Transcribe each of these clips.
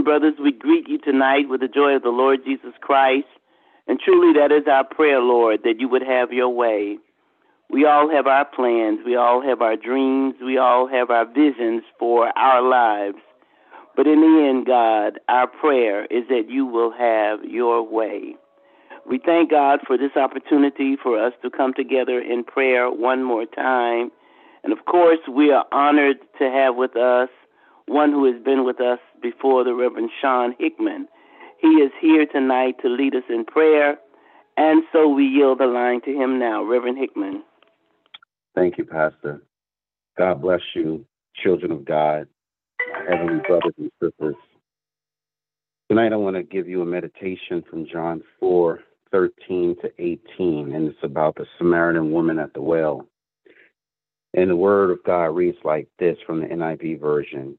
and brothers, we greet you tonight with the joy of the Lord Jesus Christ. And truly, that is our prayer, Lord, that you would have your way. We all have our plans, we all have our dreams, we all have our visions for our lives. But in the end, God, our prayer is that you will have your way. We thank God for this opportunity for us to come together in prayer one more time. And of course, we are honored to have with us one who has been with us before, the Reverend Shaun Hickmon. He is here tonight to lead us in prayer, and so we yield the line to him now. Reverend Hickmon. Thank you, Pastor. God bless you, children of God, heavenly brothers and sisters. Tonight, I want to give you a meditation from John 4 13 to 18, and it's about the Samaritan woman at the well. And the word of God reads like this from the NIV version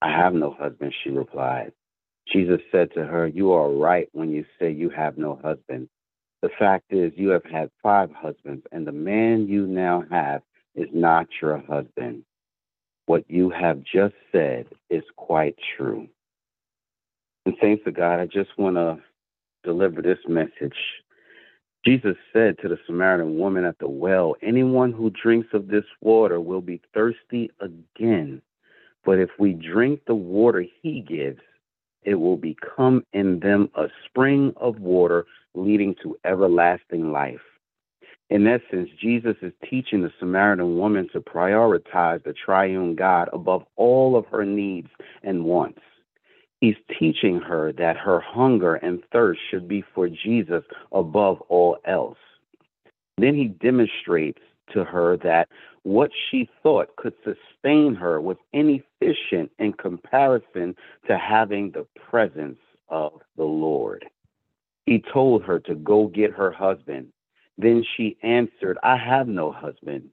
I have no husband, she replied. Jesus said to her, You are right when you say you have no husband. The fact is, you have had five husbands, and the man you now have is not your husband. What you have just said is quite true. And thanks to God, I just want to deliver this message. Jesus said to the Samaritan woman at the well, Anyone who drinks of this water will be thirsty again. But if we drink the water he gives, it will become in them a spring of water leading to everlasting life. In essence, Jesus is teaching the Samaritan woman to prioritize the triune God above all of her needs and wants. He's teaching her that her hunger and thirst should be for Jesus above all else. Then he demonstrates to her that what she thought could sustain her was inefficient in comparison to having the presence of the Lord. He told her to go get her husband. Then she answered, I have no husband.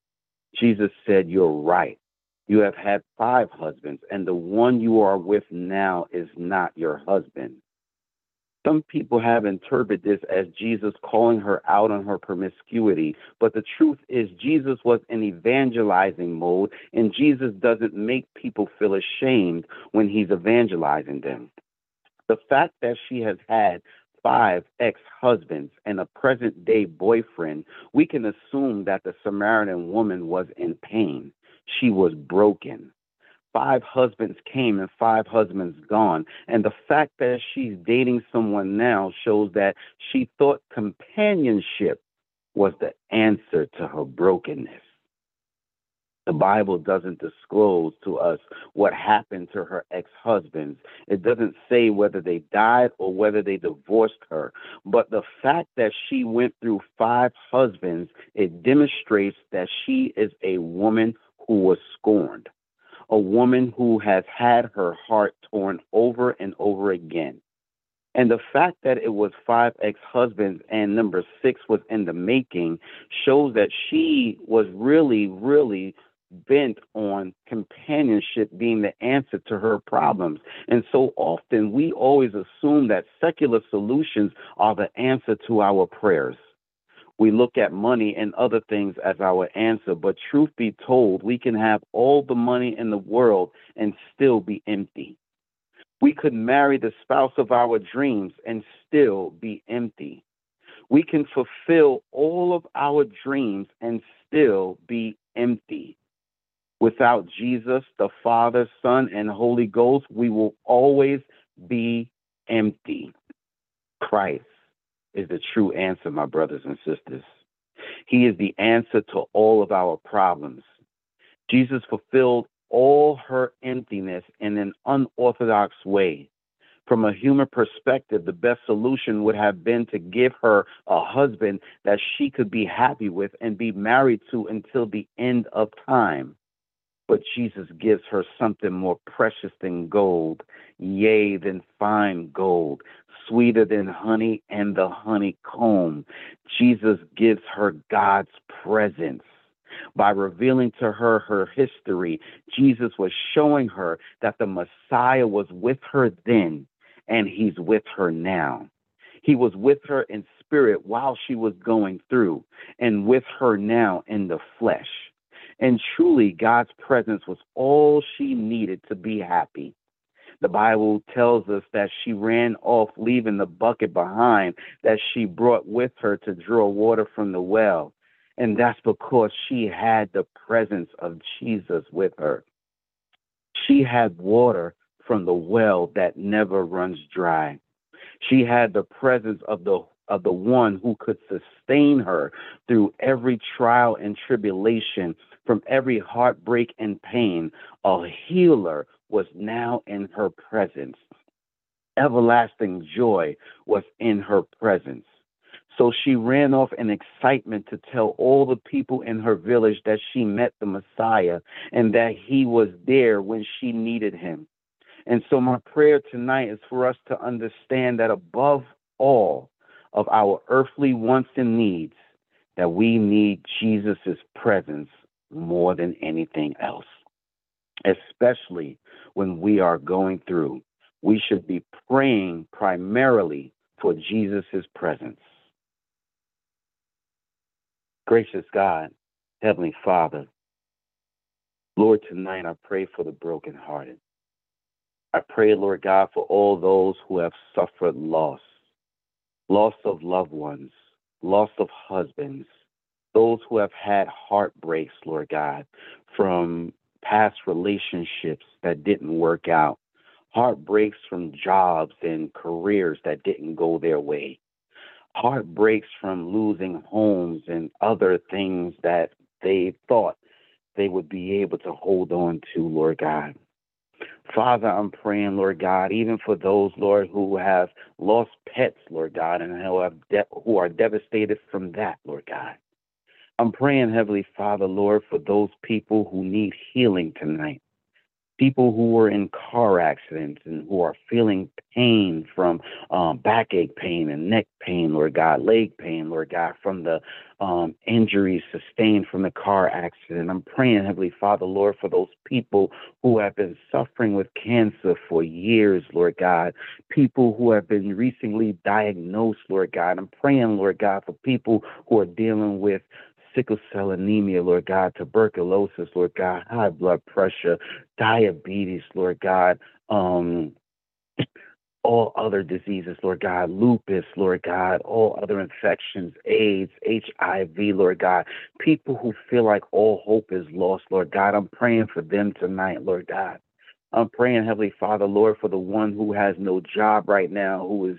Jesus said, You're right. You have had five husbands, and the one you are with now is not your husband. Some people have interpreted this as Jesus calling her out on her promiscuity, but the truth is, Jesus was in evangelizing mode, and Jesus doesn't make people feel ashamed when he's evangelizing them. The fact that she has had five ex husbands and a present day boyfriend, we can assume that the Samaritan woman was in pain. She was broken five husbands came and five husbands gone. And the fact that she's dating someone now shows that she thought companionship was the answer to her brokenness. The Bible doesn't disclose to us what happened to her ex husbands. It doesn't say whether they died or whether they divorced her. But the fact that she went through five husbands, it demonstrates that she is a woman who was scorned a woman who has had her heart torn over and over again. And the fact that it was five ex husbands and number six was in the making shows that she was really, really bent on companionship being the answer to her problems. And so often we always assume that secular solutions are the answer to our prayers we look at money and other things as our answer. But truth be told, we can have all the money in the world and still be empty. We could marry the spouse of our dreams and still be empty. We can fulfill all of our dreams and still be empty. Without Jesus, the Father, Son, and Holy Ghost, we will always be empty. Christ is the true answer, my brothers and sisters. He is the answer to all of our problems. Jesus fulfilled all her emptiness in an unorthodox way. From a human perspective, the best solution would have been to give her a husband that she could be happy with and be married to until the end of time. But Jesus gives her something more precious than gold, yea, than fine gold, sweeter than honey and the honeycomb. Jesus gives her God's presence. By revealing to her her history, Jesus was showing her that the Messiah was with her then and he's with her now. He was with her in spirit while she was going through and with her now in the flesh. And truly, God's presence was all she needed to be happy. The Bible tells us that she ran off, leaving the bucket behind that she brought with her to draw water from the well. And that's because she had the presence of Jesus with her. She had water from the well that never runs dry. She had the presence of the of the one who could sustain her through every trial and tribulation, from every heartbreak and pain. A healer was now in her presence. Everlasting joy was in her presence. So she ran off in excitement to tell all the people in her village that she met the Messiah and that he was there when she needed him. And so my prayer tonight is for us to understand that above all of our earthly wants and needs, that we need Jesus' presence more than anything else, especially when we are going through. We should be praying primarily for Jesus' presence. Gracious God, Heavenly Father, Lord, tonight I pray for the brokenhearted. I pray, Lord God, for all those who have suffered loss, loss of loved ones, loss of husbands, those who have had heartbreaks, Lord God, from past relationships that didn't work out, heartbreaks from jobs and careers that didn't go their way, heartbreaks from losing homes and other things that they thought they would be able to hold on to, Lord God. Father, I'm praying, Lord God, even for those, Lord, who have lost pets, Lord God, and who, have de- who are devastated from that, Lord God. I'm praying, Heavenly Father, Lord, for those people who need healing tonight people who were in car accidents and who are feeling pain from um, backache pain and neck pain, Lord God, leg pain, Lord God, from the um, injuries sustained from the car accident. I'm praying, Heavenly Father, Lord, for those people who have been suffering with cancer for years, Lord God, people who have been recently diagnosed, Lord God. I'm praying, Lord God, for people who are dealing with sickle cell anemia, Lord God, tuberculosis, Lord God, high blood pressure, diabetes, Lord God, um, all other diseases, Lord God, lupus, Lord God, all other infections, AIDS, HIV, Lord God, people who feel like all hope is lost, Lord God, I'm praying for them tonight, Lord God. I'm praying, Heavenly Father, Lord, for the one who has no job right now, who is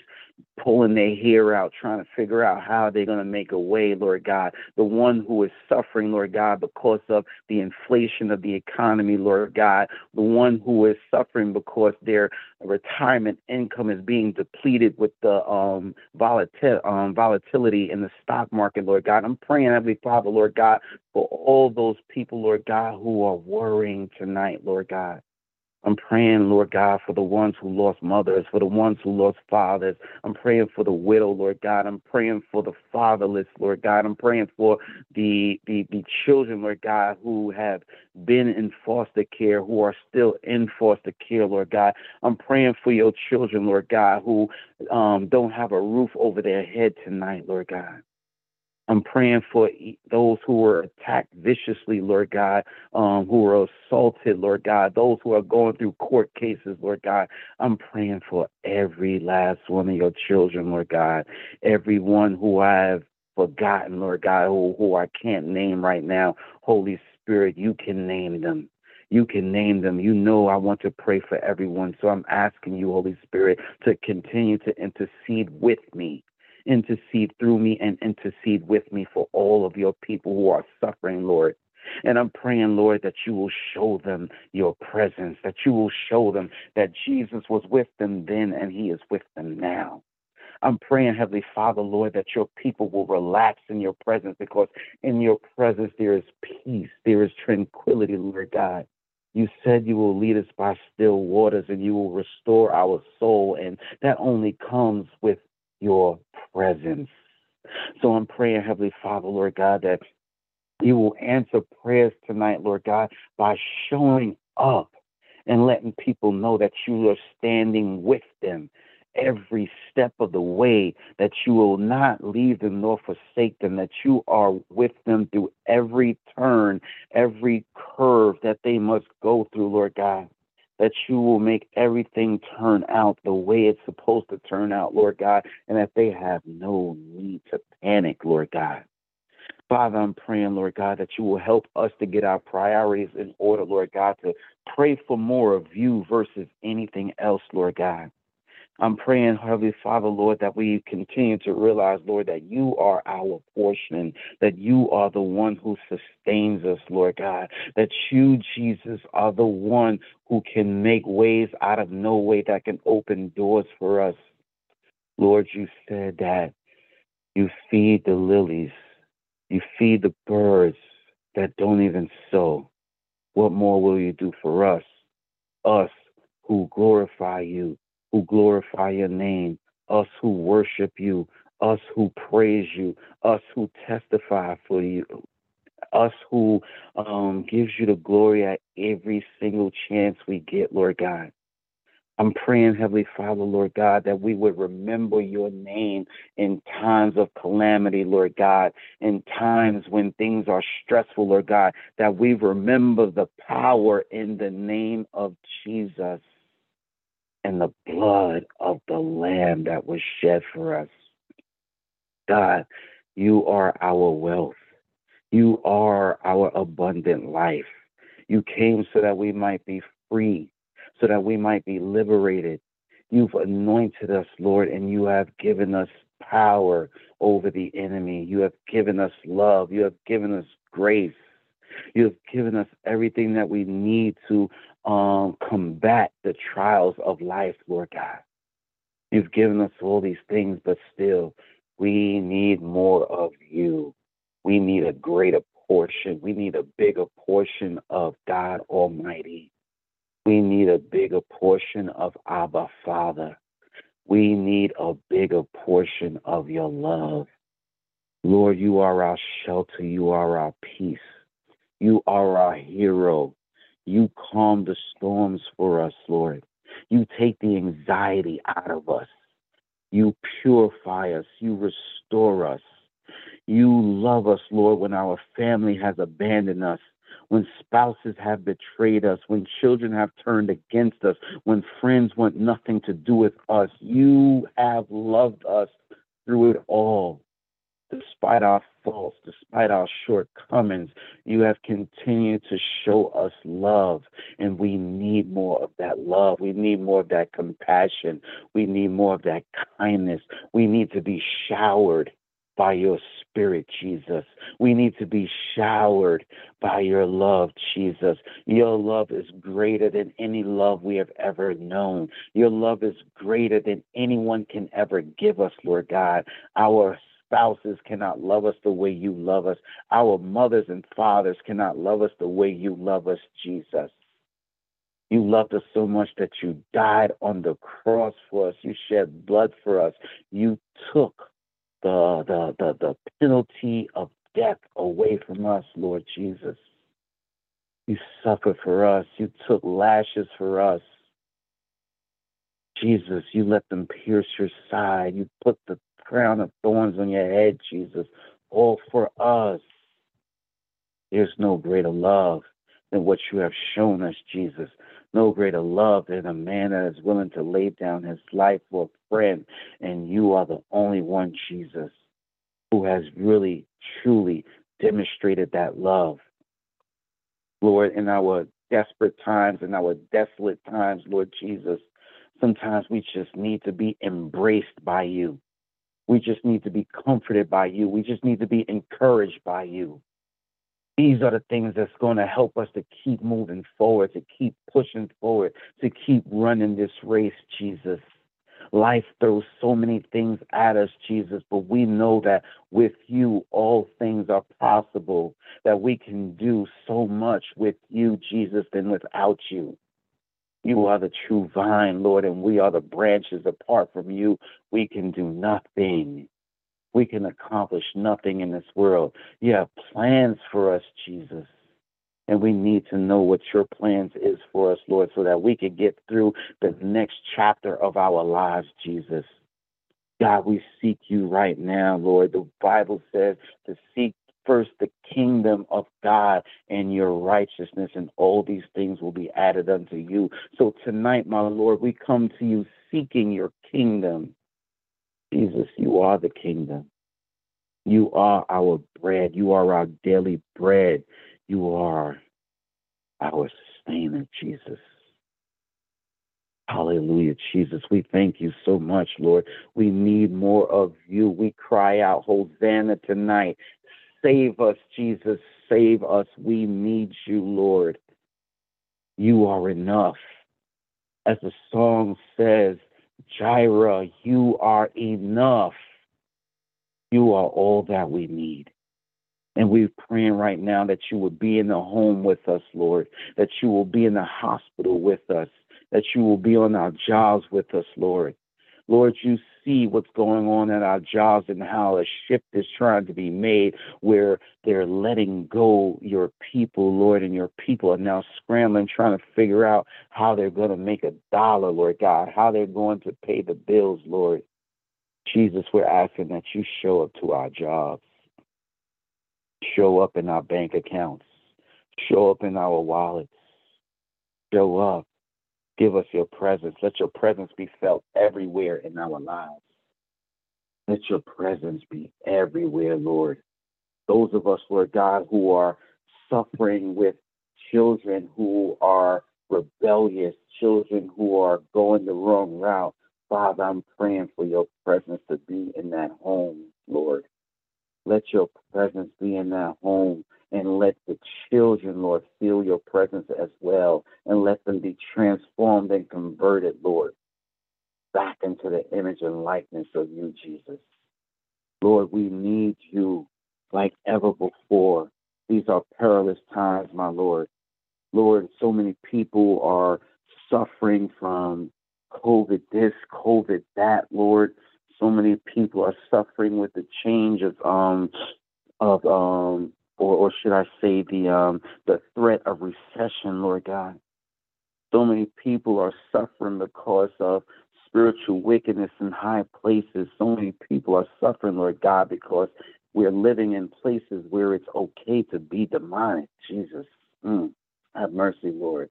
pulling their hair out, trying to figure out how they're going to make a way, Lord God. The one who is suffering, Lord God, because of the inflation of the economy, Lord God. The one who is suffering because their retirement income is being depleted with the um, volatil- um, volatility in the stock market, Lord God. I'm praying, Heavenly Father, Lord God, for all those people, Lord God, who are worrying tonight, Lord God. I'm praying, Lord God, for the ones who lost mothers, for the ones who lost fathers. I'm praying for the widow, Lord God. I'm praying for the fatherless, Lord God. I'm praying for the the, the children, Lord God, who have been in foster care, who are still in foster care, Lord God. I'm praying for your children, Lord God, who um, don't have a roof over their head tonight, Lord God. I'm praying for those who were attacked viciously, Lord God, um, who were assaulted, Lord God, those who are going through court cases, Lord God. I'm praying for every last one of your children, Lord God, everyone who I've forgotten, Lord God, who, who I can't name right now. Holy Spirit, you can name them. You can name them. You know I want to pray for everyone. So I'm asking you, Holy Spirit, to continue to intercede with me intercede through me and intercede with me for all of your people who are suffering, Lord. And I'm praying, Lord, that you will show them your presence, that you will show them that Jesus was with them then and he is with them now. I'm praying, Heavenly Father, Lord, that your people will relax in your presence because in your presence there is peace, there is tranquility, Lord God. You said you will lead us by still waters and you will restore our soul. And that only comes with your presence. So I'm praying, Heavenly Father, Lord God, that you will answer prayers tonight, Lord God, by showing up and letting people know that you are standing with them every step of the way, that you will not leave them nor forsake them, that you are with them through every turn, every curve that they must go through, Lord God. That you will make everything turn out the way it's supposed to turn out, Lord God, and that they have no need to panic, Lord God. Father, I'm praying, Lord God, that you will help us to get our priorities in order, Lord God, to pray for more of you versus anything else, Lord God. I'm praying, Heavenly Father, Lord, that we continue to realize, Lord, that you are our portion, that you are the one who sustains us, Lord God, that you, Jesus, are the one who can make ways out of no way, that can open doors for us. Lord, you said that you feed the lilies, you feed the birds that don't even sow. What more will you do for us? Us who glorify you, who glorify your name, us who worship you, us who praise you, us who testify for you, us who um, gives you the glory at every single chance we get, Lord God. I'm praying, Heavenly Father, Lord God, that we would remember your name in times of calamity, Lord God, in times when things are stressful, Lord God, that we remember the power in the name of Jesus and the blood of the Lamb that was shed for us. God, you are our wealth. You are our abundant life. You came so that we might be free, so that we might be liberated. You've anointed us, Lord, and you have given us power over the enemy. You have given us love. You have given us grace. You have given us everything that we need to um, combat the trials of life, Lord God. You've given us all these things, but still, we need more of you. We need a greater portion. We need a bigger portion of God Almighty. We need a bigger portion of Abba Father. We need a bigger portion of your love. Lord, you are our shelter. You are our peace. You are our hero. You calm the storms for us, Lord. You take the anxiety out of us. You purify us. You restore us. You love us, Lord, when our family has abandoned us, when spouses have betrayed us, when children have turned against us, when friends want nothing to do with us. You have loved us through it all despite our faults, despite our shortcomings, you have continued to show us love. And we need more of that love. We need more of that compassion. We need more of that kindness. We need to be showered by your spirit, Jesus. We need to be showered by your love, Jesus. Your love is greater than any love we have ever known. Your love is greater than anyone can ever give us, Lord God. Our spouses cannot love us the way you love us. Our mothers and fathers cannot love us the way you love us, Jesus. You loved us so much that you died on the cross for us. You shed blood for us. You took the, the, the, the penalty of death away from us, Lord Jesus. You suffered for us. You took lashes for us. Jesus, you let them pierce your side. You put the crown of thorns on your head, Jesus, all for us. There's no greater love than what you have shown us, Jesus. No greater love than a man that is willing to lay down his life for a friend. And you are the only one, Jesus, who has really, truly demonstrated that love. Lord, in our desperate times, in our desolate times, Lord Jesus, sometimes we just need to be embraced by you. We just need to be comforted by you. We just need to be encouraged by you. These are the things that's going to help us to keep moving forward, to keep pushing forward, to keep running this race, Jesus. Life throws so many things at us, Jesus, but we know that with you, all things are possible, that we can do so much with you, Jesus, than without you. You are the true vine, Lord, and we are the branches. Apart from you, we can do nothing. We can accomplish nothing in this world. You have plans for us, Jesus. And we need to know what your plans is for us, Lord, so that we can get through the next chapter of our lives, Jesus. God, we seek you right now, Lord. The Bible says to seek first the kingdom of God and your righteousness, and all these things will be added unto you. So tonight, my Lord, we come to you seeking your kingdom. Jesus, you are the kingdom. You are our bread. You are our daily bread. You are our sustainer, Jesus. Hallelujah, Jesus. We thank you so much, Lord. We need more of you. We cry out, Hosanna tonight. Save us, Jesus. Save us. We need you, Lord. You are enough. As the song says, Jireh, you are enough. You are all that we need. And we're praying right now that you will be in the home with us, Lord, that you will be in the hospital with us, that you will be on our jobs with us, Lord. Lord, you see what's going on at our jobs and how a shift is trying to be made where they're letting go your people, Lord, and your people are now scrambling, trying to figure out how they're going to make a dollar, Lord God, how they're going to pay the bills, Lord. Jesus, we're asking that you show up to our jobs show up in our bank accounts, show up in our wallets, show up. Give us your presence. Let your presence be felt everywhere in our lives. Let your presence be everywhere, Lord. Those of us, Lord God, who are suffering with children who are rebellious, children who are going the wrong route, Father, I'm praying for your presence to be in that home, Lord. Let your presence be in that home and let the children, Lord, feel your presence as well and let them be transformed and converted, Lord, back into the image and likeness of you, Jesus. Lord, we need you like ever before. These are perilous times, my Lord. Lord, so many people are suffering from COVID this, COVID that, Lord so many people are suffering with the change of um should I say the um the threat of recession, Lord God. So many people are suffering because of spiritual wickedness in high places. So many people are suffering, Lord God, because we're living in places where it's okay to be demonic. Jesus, mm, have mercy, Lord.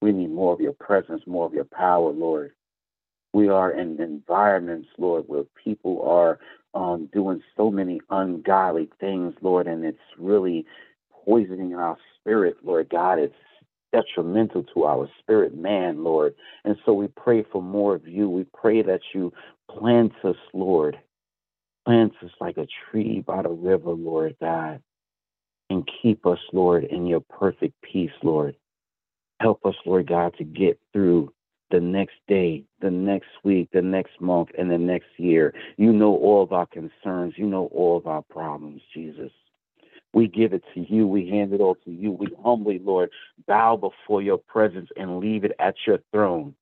We need more of your presence, more of your power, Lord. We are in environments, Lord, where people are um, doing so many ungodly things, Lord, and it's really poisoning our spirit, Lord God. It's detrimental to our spirit man, Lord. And so we pray for more of you. We pray that you plant us, Lord. Plant us like a tree by the river, Lord God. And keep us, Lord, in your perfect peace, Lord. Help us, Lord God, to get through the next day, the next week, the next month, and the next year. You know all of our concerns. You know all of our problems, Jesus. We give it to you. We hand it all to you. We humbly, Lord, bow before your presence and leave it at your throne.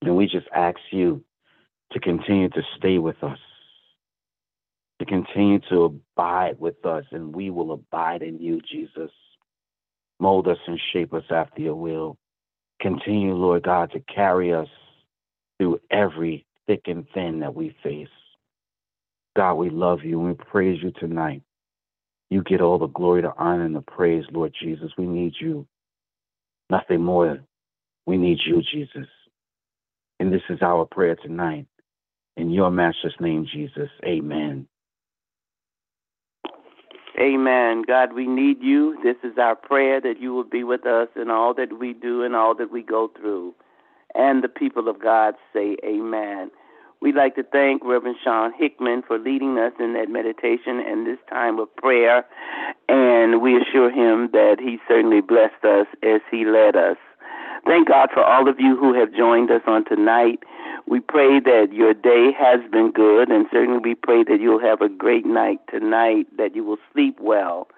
And we just ask you to continue to stay with us, to continue to abide with us, and we will abide in you, Jesus. Mold us and shape us after your will. Continue, Lord God, to carry us through every thick and thin that we face. God, we love you and we praise you tonight. You get all the glory, the honor, and the praise, Lord Jesus. We need you. Nothing more. We need you, Jesus. And this is our prayer tonight. In your master's name, Jesus. Amen. Amen. God, we need you. This is our prayer that you will be with us in all that we do and all that we go through. And the people of God say, Amen. We'd like to thank Reverend Shaun Hickmon for leading us in that meditation and this time of prayer. And we assure him that he certainly blessed us as he led us. Thank God for all of you who have joined us on tonight. We pray that your day has been good, and certainly we pray that you'll have a great night tonight, that you will sleep well,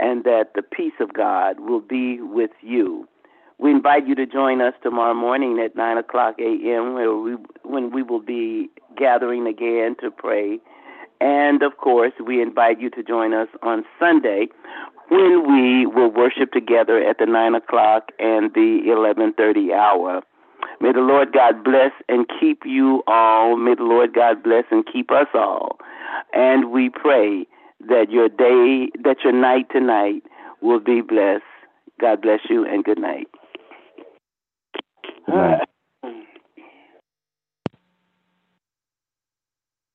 and that the peace of God will be with you. We invite you to join us tomorrow morning at 9 o'clock a.m., where we, when we will be gathering again to pray. And of course, we invite you to join us on Sunday when we will worship together at the 9 o'clock and the 11.30 hour. May the Lord God bless and keep you all. May the Lord God bless and keep us all. And we pray that your day, that your night tonight will be blessed. God bless you and good night. Good night.